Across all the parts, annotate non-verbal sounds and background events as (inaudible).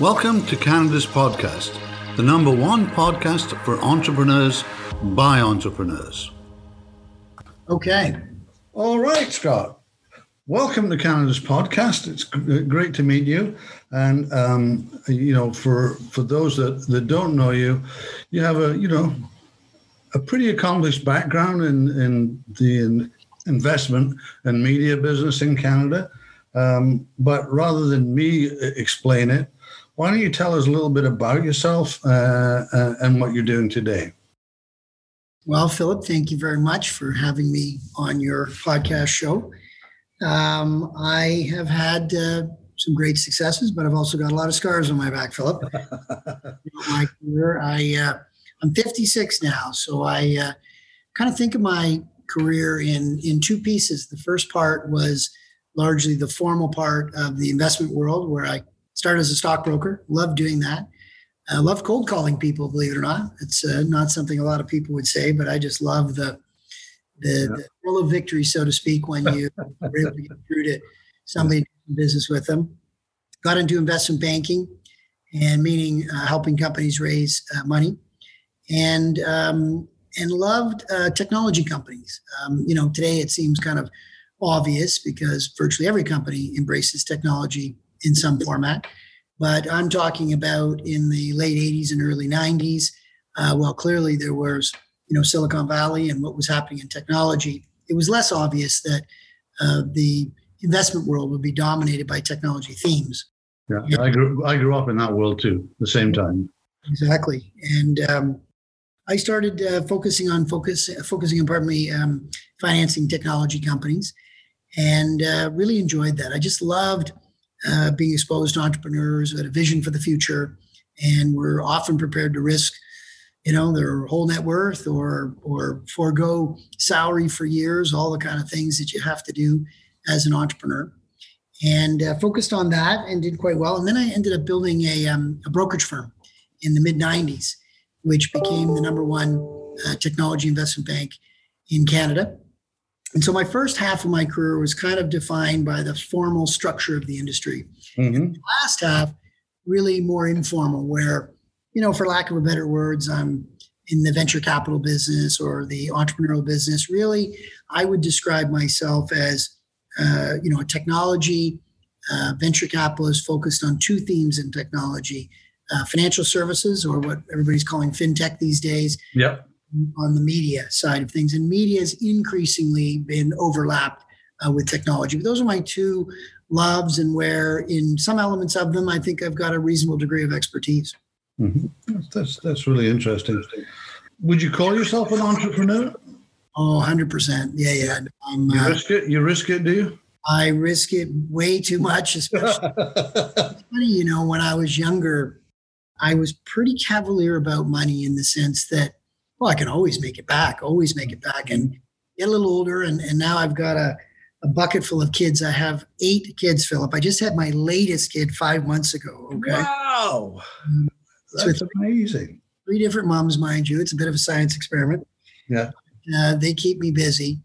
Welcome to Canada's podcast, the number one podcast for entrepreneurs by entrepreneurs. Okay. All right, Scott. Welcome to Canada's podcast. It's great to meet you. And um, you know, for for those that, that don't know you, you have a you know a pretty accomplished background in in the in investment and media business in Canada. Um, but rather than me explain it, why don't you tell us a little bit about yourself uh, uh, and what you're doing today? Well, Philip, thank you very much for having me on your podcast show. Um, I have had uh, some great successes, but I've also got a lot of scars on my back, Philip. (laughs) my career, I uh, I'm 56 now, so I uh, kind of think of my career in in two pieces. The first part was largely the formal part of the investment world, where I started as a stockbroker. Loved doing that. I love cold calling people. Believe it or not, it's uh, not something a lot of people would say, but I just love the the, yeah. the thrill of victory, so to speak, when you (laughs) are able to get through to somebody in business with them. Got into investment banking, and meaning uh, helping companies raise uh, money, and um, and loved uh, technology companies. Um, you know, today it seems kind of obvious because virtually every company embraces technology in some format. But I'm talking about in the late 80s and early 90s. Uh, well, clearly there was, you know, Silicon Valley and what was happening in technology. It was less obvious that uh, the investment world would be dominated by technology themes. Yeah, I grew I grew up in that world too. The same time. Exactly, and um, I started uh, focusing on focus focusing on pardon me um, financing technology companies, and uh, really enjoyed that. I just loved uh, being exposed to entrepreneurs who had a vision for the future and were often prepared to risk you know their whole net worth or or forego salary for years all the kind of things that you have to do as an entrepreneur. And uh, focused on that and did quite well. And then i ended up building a, um, a brokerage firm in the mid 90s which became the number one uh, technology investment bank in canada and so my first half of my career was kind of defined by the formal structure of the industry. Mm-hmm. The last half, really more informal, where, you know, for lack of a better words, I'm in the venture capital business or the entrepreneurial business. Really, I would describe myself as, uh, you know, a technology uh, venture capitalist focused on two themes in technology. Uh, financial services, or what everybody's calling fintech these days, yep on the media side of things, and media has increasingly been overlapped uh, with technology. But those are my two loves, and where in some elements of them, I think I've got a reasonable degree of expertise. Mm-hmm. That's that's really interesting. Would you call yourself an entrepreneur? Oh, 100%. Yeah, yeah. I'm, you uh, risk it? You risk it, do you? I risk it way too much, especially. (laughs) funny, you know, when I was younger, I was pretty cavalier about money in the sense that well, I can always make it back, always make it back. And get a little older, and, and now I've got a, a bucket full of kids. I have eight kids, Philip. I just had my latest kid five months ago. Okay. Wow. Um, That's so amazing. Three different moms, mind you. It's a bit of a science experiment. Yeah. Uh, they keep me busy,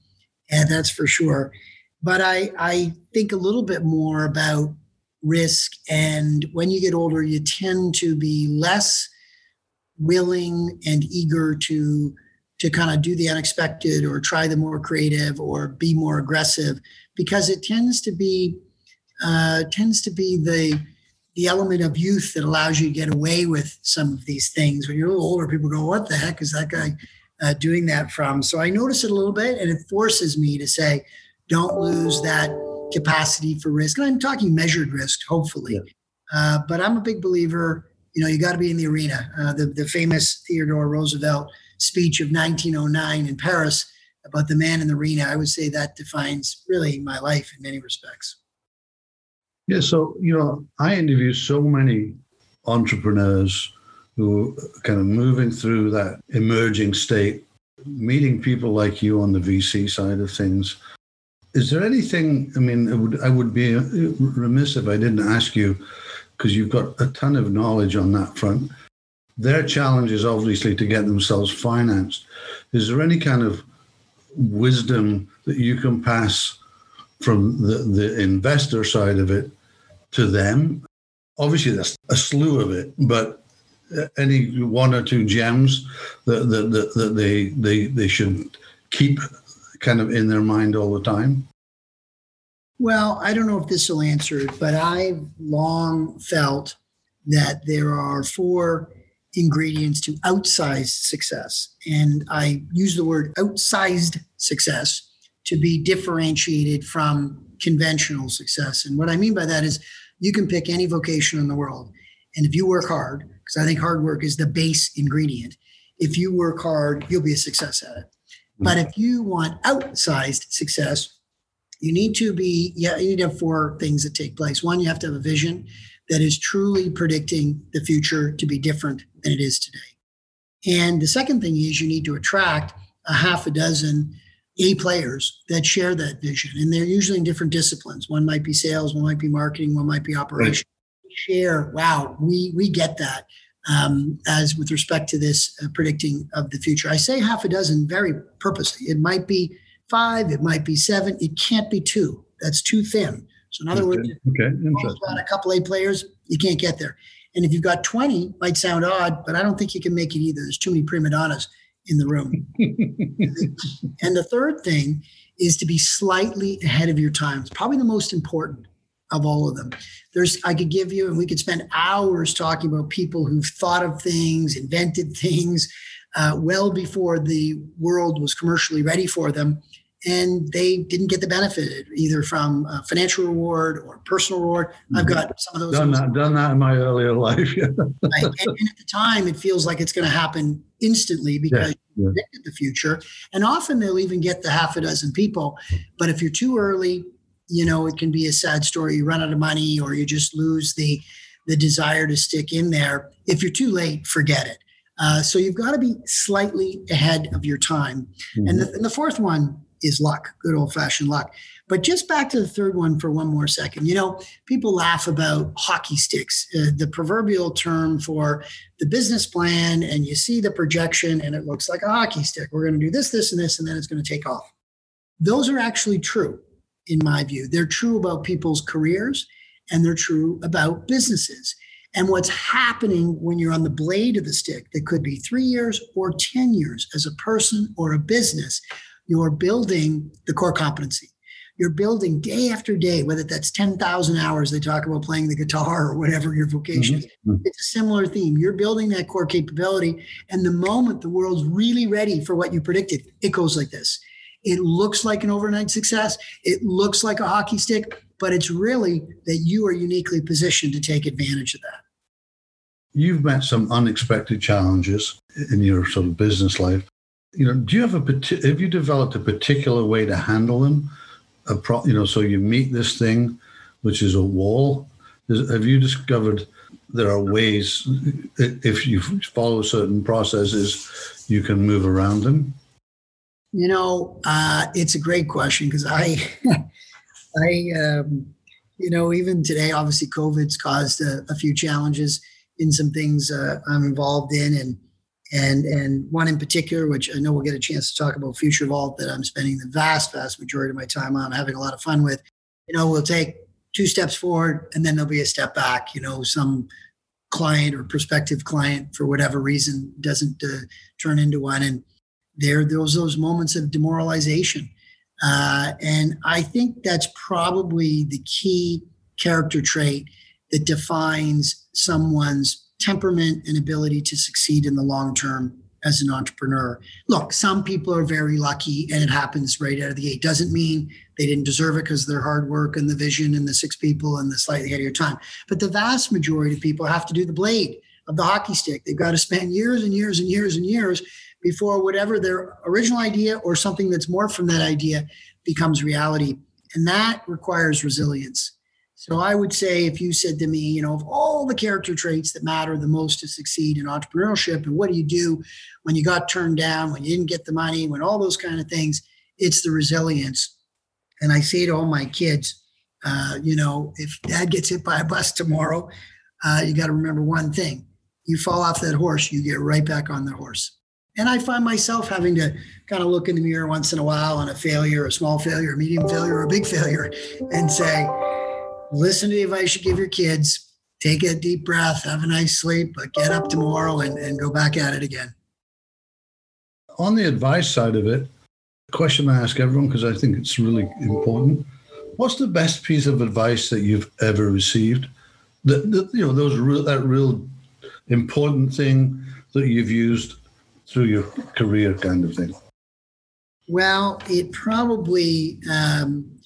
and that's for sure. But I, I think a little bit more about risk. And when you get older, you tend to be less willing and eager to to kind of do the unexpected or try the more creative or be more aggressive because it tends to be uh, tends to be the the element of youth that allows you to get away with some of these things. When you're a little older, people go, "What the heck is that guy uh, doing that from?" So I notice it a little bit, and it forces me to say, "Don't lose that capacity for risk." And I'm talking measured risk, hopefully. Yeah. Uh, but I'm a big believer you know, you got to be in the arena. Uh, the, the famous Theodore Roosevelt speech of 1909 in Paris about the man in the arena, I would say that defines really my life in many respects. Yeah, so, you know, I interview so many entrepreneurs who are kind of moving through that emerging state, meeting people like you on the VC side of things. Is there anything, I mean, would, I would be remiss if I didn't ask you because you've got a ton of knowledge on that front. Their challenge is obviously to get themselves financed. Is there any kind of wisdom that you can pass from the, the investor side of it to them? obviously there's a slew of it, but uh, any one or two gems that, that, that, that they, they, they should keep kind of in their mind all the time? Well, I don't know if this will answer it, but I've long felt that there are four ingredients to outsized success. And I use the word outsized success to be differentiated from conventional success. And what I mean by that is you can pick any vocation in the world. And if you work hard, because I think hard work is the base ingredient, if you work hard, you'll be a success at it. Mm-hmm. But if you want outsized success, you need to be, yeah, you need to have four things that take place. One, you have to have a vision that is truly predicting the future to be different than it is today. And the second thing is you need to attract a half a dozen A players that share that vision. And they're usually in different disciplines. One might be sales, one might be marketing, one might be operation. Right. Share, wow, we we get that. Um, as with respect to this uh, predicting of the future. I say half a dozen very purposely. It might be five, it might be seven, it can't be two. That's too thin. So in other okay. words, okay, interesting. got a couple A players, you can't get there. And if you've got 20, might sound odd, but I don't think you can make it either. There's too many prima donnas in the room. (laughs) and the third thing is to be slightly ahead of your time. It's probably the most important of all of them. There's I could give you, and we could spend hours talking about people who've thought of things, invented things, uh, well before the world was commercially ready for them and they didn't get the benefit either from financial reward or personal reward. Mm-hmm. I've got some of those. Done that, done that in my earlier (laughs) life. Yeah. right. and, and, at the time, it feels like it's going to happen instantly because yeah, you predicted the future. And often they'll even get the half a dozen people. But if you're too early, you know, it can be a sad story. You run out of money or you just lose the the desire to stick in there. If you're too late, forget it. Uh, so you've got to be slightly ahead of your time. Mm-hmm. And, the, and the fourth one is luck, good old fashioned luck. But just back to the third one for one more second. You know, people laugh about hockey sticks, uh, the proverbial term for the business plan, and you see the projection and it looks like a hockey stick. We're going to do this, this, and this, and then it's going to take off. Those are actually true, in my view. They're true about people's careers and they're true about businesses. And what's happening when you're on the blade of the stick, that could be three years or 10 years as a person or a business, you're building the core competency. You're building day after day, whether that's 10,000 hours they talk about playing the guitar or whatever your vocation mm-hmm. is. It's a similar theme. You're building that core capability. And the moment the world's really ready for what you predicted, it goes like this. It looks like an overnight success. It looks like a hockey stick, but it's really that you are uniquely positioned to take advantage of that. You've met some unexpected challenges in your sort of business life you know, do you have a have you developed a particular way to handle them? A pro, you know, so you meet this thing, which is a wall. Is, have you discovered there are ways if you follow certain processes, you can move around them? You know, uh, it's a great question because I, (laughs) I, um, you know, even today, obviously, COVID's caused a, a few challenges in some things uh, I'm involved in, and and and one in particular, which I know we'll get a chance to talk about, Future Vault, that I'm spending the vast vast majority of my time on, having a lot of fun with. You know, we'll take two steps forward, and then there'll be a step back. You know, some client or prospective client, for whatever reason, doesn't uh, turn into one, and there those those moments of demoralization. Uh, and I think that's probably the key character trait that defines someone's temperament and ability to succeed in the long term as an entrepreneur. Look, some people are very lucky and it happens right out of the gate. Doesn't mean they didn't deserve it because of their hard work and the vision and the six people and the slightly ahead of your time. But the vast majority of people have to do the blade of the hockey stick. They've got to spend years and years and years and years before whatever their original idea or something that's more from that idea becomes reality. And that requires resilience. So I would say if you said to me, you know, of all the character traits that matter the most to succeed in entrepreneurship, and what do you do when you got turned down, when you didn't get the money, when all those kind of things, it's the resilience. And I say to all my kids, uh, you know, if dad gets hit by a bus tomorrow, uh, you got to remember one thing. You fall off that horse, you get right back on the horse. And I find myself having to kind of look in the mirror once in a while on a failure, a small failure, a medium failure, or a big failure, and say, listen to the advice you give your kids take a deep breath, have a nice sleep, but get up tomorrow and, and go back at it again. On the advice side of it, question I ask everyone because I think it's really important. What's the best piece of advice that you've ever received? That, that you know, those real, that real important thing that you've used through your career, kind of thing. Well, it probably um,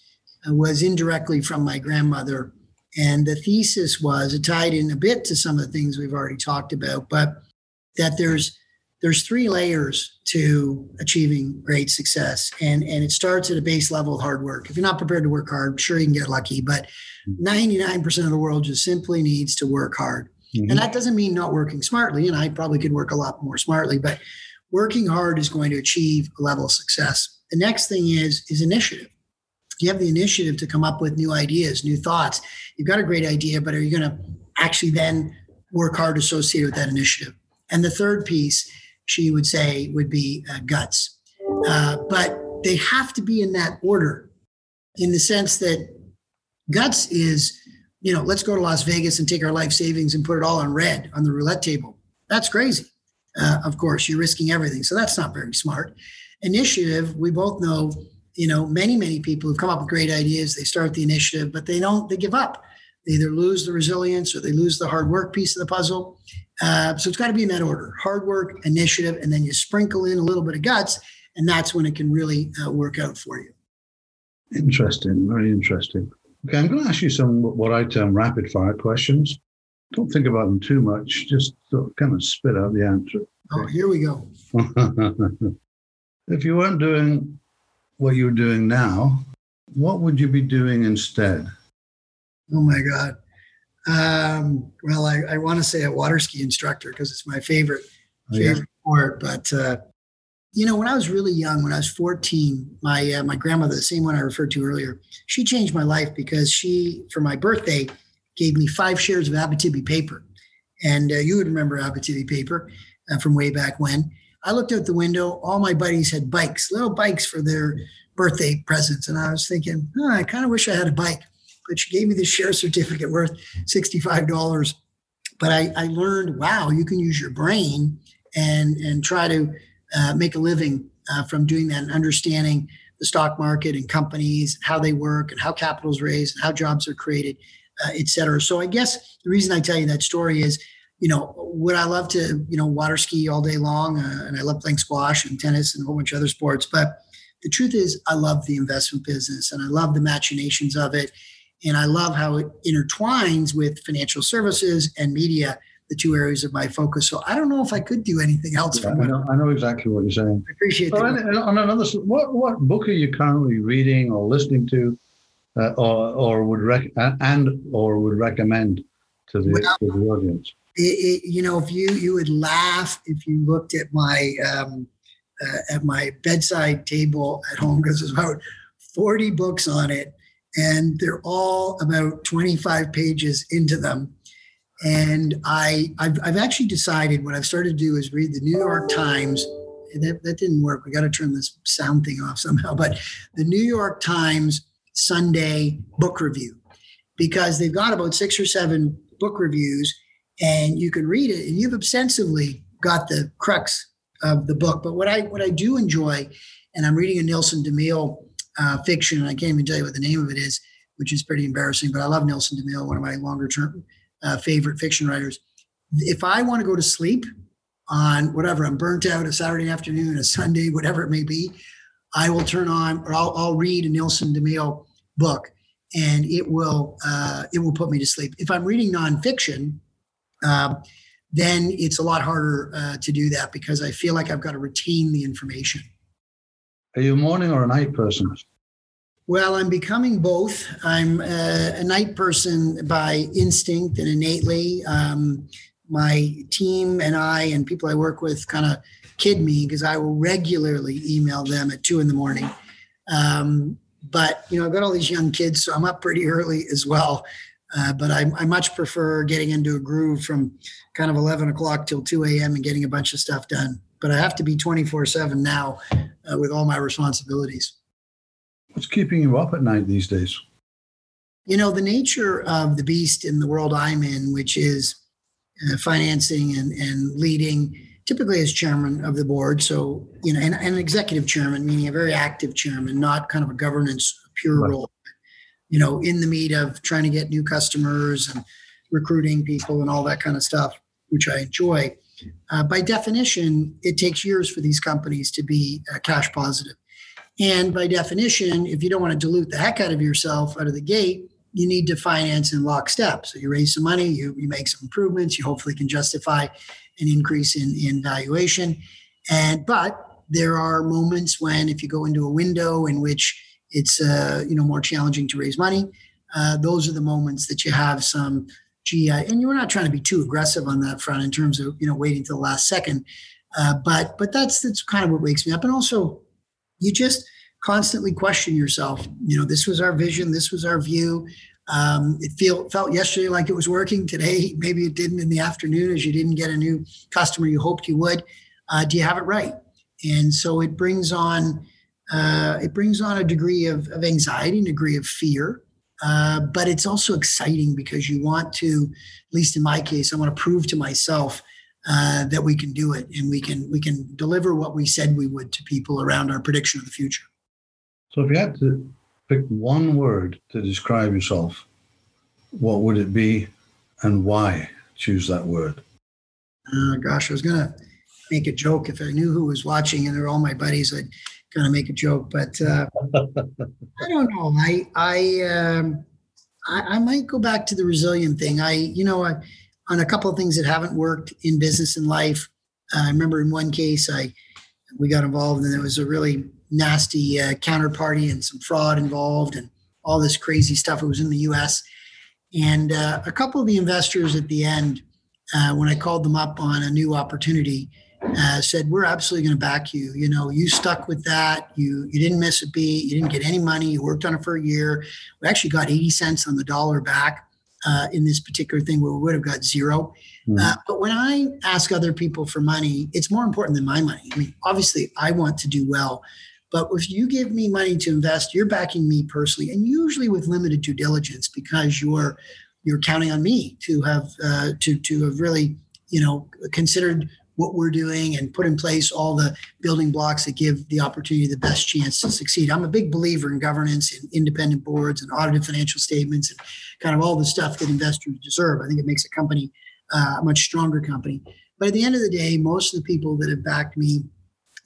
was indirectly from my grandmother. And the thesis was it tied in a bit to some of the things we've already talked about, but that there's there's three layers to achieving great success. And, and it starts at a base level of hard work. If you're not prepared to work hard, sure you can get lucky, but 99% of the world just simply needs to work hard. Mm-hmm. And that doesn't mean not working smartly. And I probably could work a lot more smartly, but working hard is going to achieve a level of success. The next thing is is initiative. You have the initiative to come up with new ideas, new thoughts. You've got a great idea, but are you going to actually then work hard associated with that initiative? And the third piece she would say would be uh, guts. Uh, but they have to be in that order in the sense that guts is, you know, let's go to Las Vegas and take our life savings and put it all on red on the roulette table. That's crazy. Uh, of course, you're risking everything. So that's not very smart. Initiative, we both know, you know, many, many people have come up with great ideas. They start the initiative, but they don't, they give up. They either lose the resilience or they lose the hard work piece of the puzzle. Uh, so it's got to be in that order hard work, initiative, and then you sprinkle in a little bit of guts, and that's when it can really uh, work out for you. Interesting, very interesting. Okay, I'm going to ask you some what I term rapid fire questions. Don't think about them too much, just kind of spit out the answer. Oh, here we go. (laughs) if you weren't doing what you're doing now, what would you be doing instead? Oh my God. Um, well, I, I want to say a water ski instructor because it's my favorite oh, yeah. sport. But uh, you know, when I was really young, when I was 14, my uh, my grandmother, the same one I referred to earlier, she changed my life because she, for my birthday, gave me five shares of Abitibi paper, and uh, you would remember Abitibi paper uh, from way back when. I looked out the window. All my buddies had bikes, little bikes for their birthday presents, and I was thinking, oh, I kind of wish I had a bike but she gave me the share certificate worth $65. But I, I learned, wow, you can use your brain and, and try to uh, make a living uh, from doing that and understanding the stock market and companies, how they work and how capital is raised and how jobs are created, uh, et cetera. So I guess the reason I tell you that story is, you know, would I love to, you know, water ski all day long? Uh, and I love playing squash and tennis and a whole bunch of other sports. But the truth is, I love the investment business and I love the machinations of it. And I love how it intertwines with financial services and media, the two areas of my focus. So I don't know if I could do anything else. Yeah, I, know, I know exactly what you're saying. I appreciate that. On another, what what book are you currently reading or listening to, uh, or or would rec- and or would recommend to the, well, to the audience? It, it, you know, if you you would laugh if you looked at my um, uh, at my bedside table at home because there's about 40 books on it and they're all about 25 pages into them. And I, I've, I've actually decided what I've started to do is read the New York Times. That, that didn't work. We got to turn this sound thing off somehow. But the New York Times Sunday book review, because they've got about six or seven book reviews, and you can read it, and you've ostensibly got the crux of the book. But what I what I do enjoy, and I'm reading a Nelson DeMille uh, fiction, and I can't even tell you what the name of it is, which is pretty embarrassing. But I love Nelson DeMille, one of my longer term uh, favorite fiction writers. If I want to go to sleep on whatever I'm burnt out a Saturday afternoon, a Sunday, whatever it may be, I will turn on or I'll, I'll read a Nelson DeMille book, and it will uh, it will put me to sleep. If I'm reading nonfiction. Uh, then it's a lot harder uh, to do that because I feel like I've got to retain the information. Are you a morning or a night person? Well, I'm becoming both. I'm a, a night person by instinct and innately. Um, my team and I and people I work with kind of kid me because I will regularly email them at two in the morning. Um, but you know, I've got all these young kids, so I'm up pretty early as well. Uh, but I, I, much prefer getting into a groove from kind of 11 o'clock till 2 a.m. and getting a bunch of stuff done but I have to be 24 7 now uh, with all my responsibilities. What's keeping you up at night these days? You know, the nature of the beast in the world I'm in, which is uh, financing and, and leading, typically as chairman of the board. So, you know, and, and an executive chairman, meaning a very active chairman, not kind of a governance pure right. role, you know, in the meat of trying to get new customers and recruiting people and all that kind of stuff, which I enjoy. Uh, by definition, it takes years for these companies to be uh, cash positive. And by definition, if you don't want to dilute the heck out of yourself out of the gate, you need to finance in lockstep. So you raise some money, you, you make some improvements, you hopefully can justify an increase in, in valuation. And but there are moments when if you go into a window in which it's uh, you know more challenging to raise money, uh, those are the moments that you have some GI. And you're not trying to be too aggressive on that front in terms of you know waiting till the last second. Uh, but but that's that's kind of what wakes me up. And also, you just constantly question yourself. You know, this was our vision, this was our view. Um, it feel, felt yesterday like it was working. Today, maybe it didn't in the afternoon as you didn't get a new customer you hoped you would. Uh, do you have it right? And so it brings on uh, it brings on a degree of, of anxiety, a degree of fear. Uh, but it's also exciting because you want to, at least in my case, I want to prove to myself uh, that we can do it and we can we can deliver what we said we would to people around our prediction of the future. So, if you had to pick one word to describe yourself, what would it be, and why choose that word? Uh, gosh, I was gonna make a joke if I knew who was watching, and they're all my buddies. I'd kind of make a joke, but uh, I don't know. I I, um, I, I might go back to the resilient thing. I you know I, on a couple of things that haven't worked in business and life. Uh, I remember in one case I we got involved and there was a really nasty uh, counterparty and some fraud involved and all this crazy stuff. It was in the U.S. And uh, a couple of the investors at the end, uh, when I called them up on a new opportunity, uh, said, "We're absolutely going to back you. You know, you stuck with that. You you didn't miss a beat. You didn't get any money. You worked on it for a year. We actually got eighty cents on the dollar back uh, in this particular thing, where we would have got 0 mm uh, but when I ask other people for money, it's more important than my money. I mean, obviously, I want to do well. But if you give me money to invest, you're backing me personally, and usually with limited due diligence because you're you're counting on me to have uh, to to have really you know considered what we're doing and put in place all the building blocks that give the opportunity the best chance to succeed. I'm a big believer in governance and independent boards and audited financial statements and kind of all the stuff that investors deserve. I think it makes a company uh, a much stronger company. But at the end of the day, most of the people that have backed me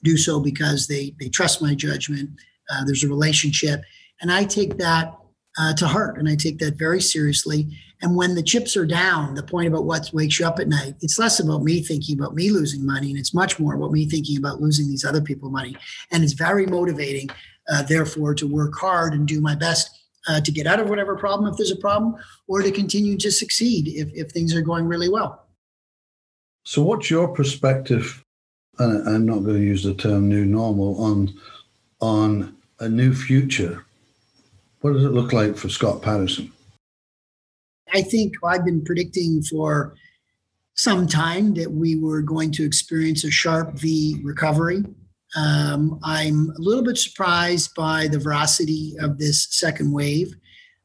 do so because they they trust my judgment. Uh, there's a relationship, and I take that uh, to heart, and I take that very seriously. And when the chips are down, the point about what wakes you up at night, it's less about me thinking about me losing money, and it's much more about me thinking about losing these other people money. And it's very motivating, uh, therefore, to work hard and do my best uh, to get out of whatever problem if there's a problem, or to continue to succeed if, if things are going really well. So, what's your perspective? And I'm not going to use the term "new normal" on on a new future. What does it look like for Scott Paterson? I think I've been predicting for some time that we were going to experience a sharp V recovery. Um, I'm a little bit surprised by the veracity of this second wave.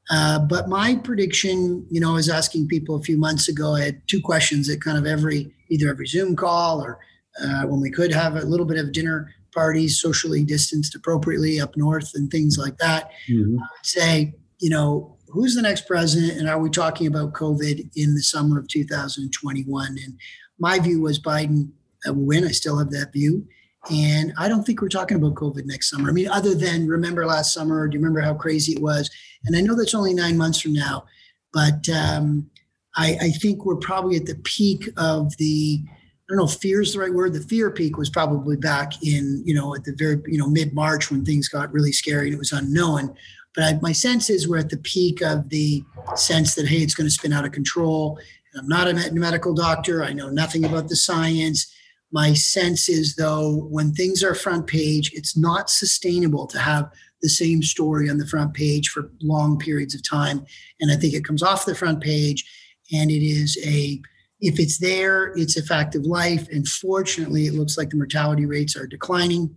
Uh, but my prediction, you know, I was asking people a few months ago. I had two questions at kind of every either every Zoom call or uh, when we could have a little bit of dinner parties, socially distanced appropriately up north and things like that. Mm-hmm. I would say, you know, who's the next president and are we talking about COVID in the summer of 2021? And my view was Biden will win. I still have that view. And I don't think we're talking about COVID next summer. I mean, other than remember last summer, do you remember how crazy it was? And I know that's only nine months from now, but um, I, I think we're probably at the peak of the, don't know if fear is the right word. The fear peak was probably back in, you know, at the very, you know, mid March when things got really scary and it was unknown. But I, my sense is we're at the peak of the sense that, hey, it's going to spin out of control. I'm not a medical doctor. I know nothing about the science. My sense is, though, when things are front page, it's not sustainable to have the same story on the front page for long periods of time. And I think it comes off the front page and it is a, if it's there, it's a fact of life. And fortunately, it looks like the mortality rates are declining.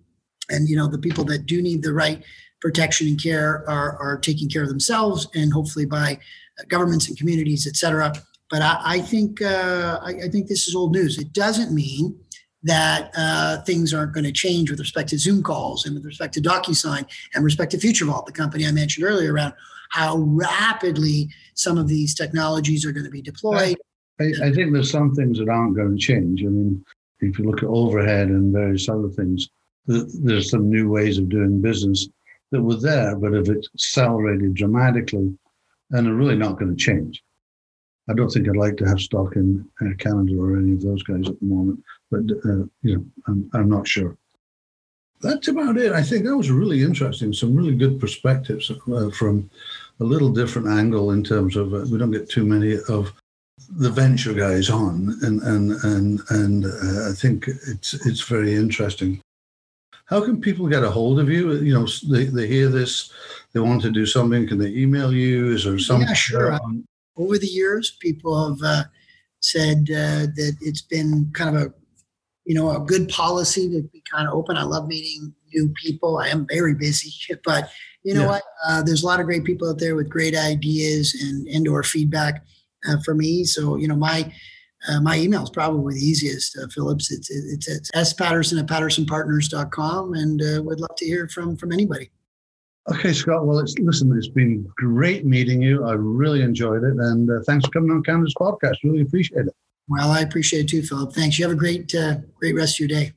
And, you know, the people that do need the right protection and care are, are taking care of themselves and hopefully by governments and communities, et cetera. But I, I think uh, I, I, think this is old news. It doesn't mean that uh, things aren't going to change with respect to Zoom calls and with respect to DocuSign and respect to FutureVault, the company I mentioned earlier, around how rapidly some of these technologies are going to be deployed. I, I think there's some things that aren't going to change. I mean, if you look at overhead and various other things, there's some new ways of doing business that were there, but have accelerated dramatically and are really not going to change. I don't think I'd like to have stock in uh, Canada or any of those guys at the moment, but uh, you know, I'm, I'm not sure. That's about it. I think that was really interesting. Some really good perspectives uh, from a little different angle in terms of uh, we don't get too many of the venture goes on, and and and and uh, I think it's it's very interesting. How can people get a hold of you? You know, they, they hear this, they want to do something. Can they email you? Is there some? Yeah, sure. On- Over the years, people have uh, said uh, that it's been kind of a, you know, a good policy to be kind of open. I love meeting new people. I am very busy, (laughs) but you know yeah. what? Uh, there's a lot of great people out there with great ideas and and/or feedback uh, for me. So you know, my uh, my email is probably the easiest, uh, Phillips. It's, it's, it's S Patterson at pattersonpartners.com and uh, would love to hear from, from anybody. Okay, Scott. Well, it's, listen, it's been great meeting you. I really enjoyed it. And uh, thanks for coming on Canada's podcast. Really appreciate it. Well, I appreciate it too, Philip. Thanks. You have a great, uh, great rest of your day.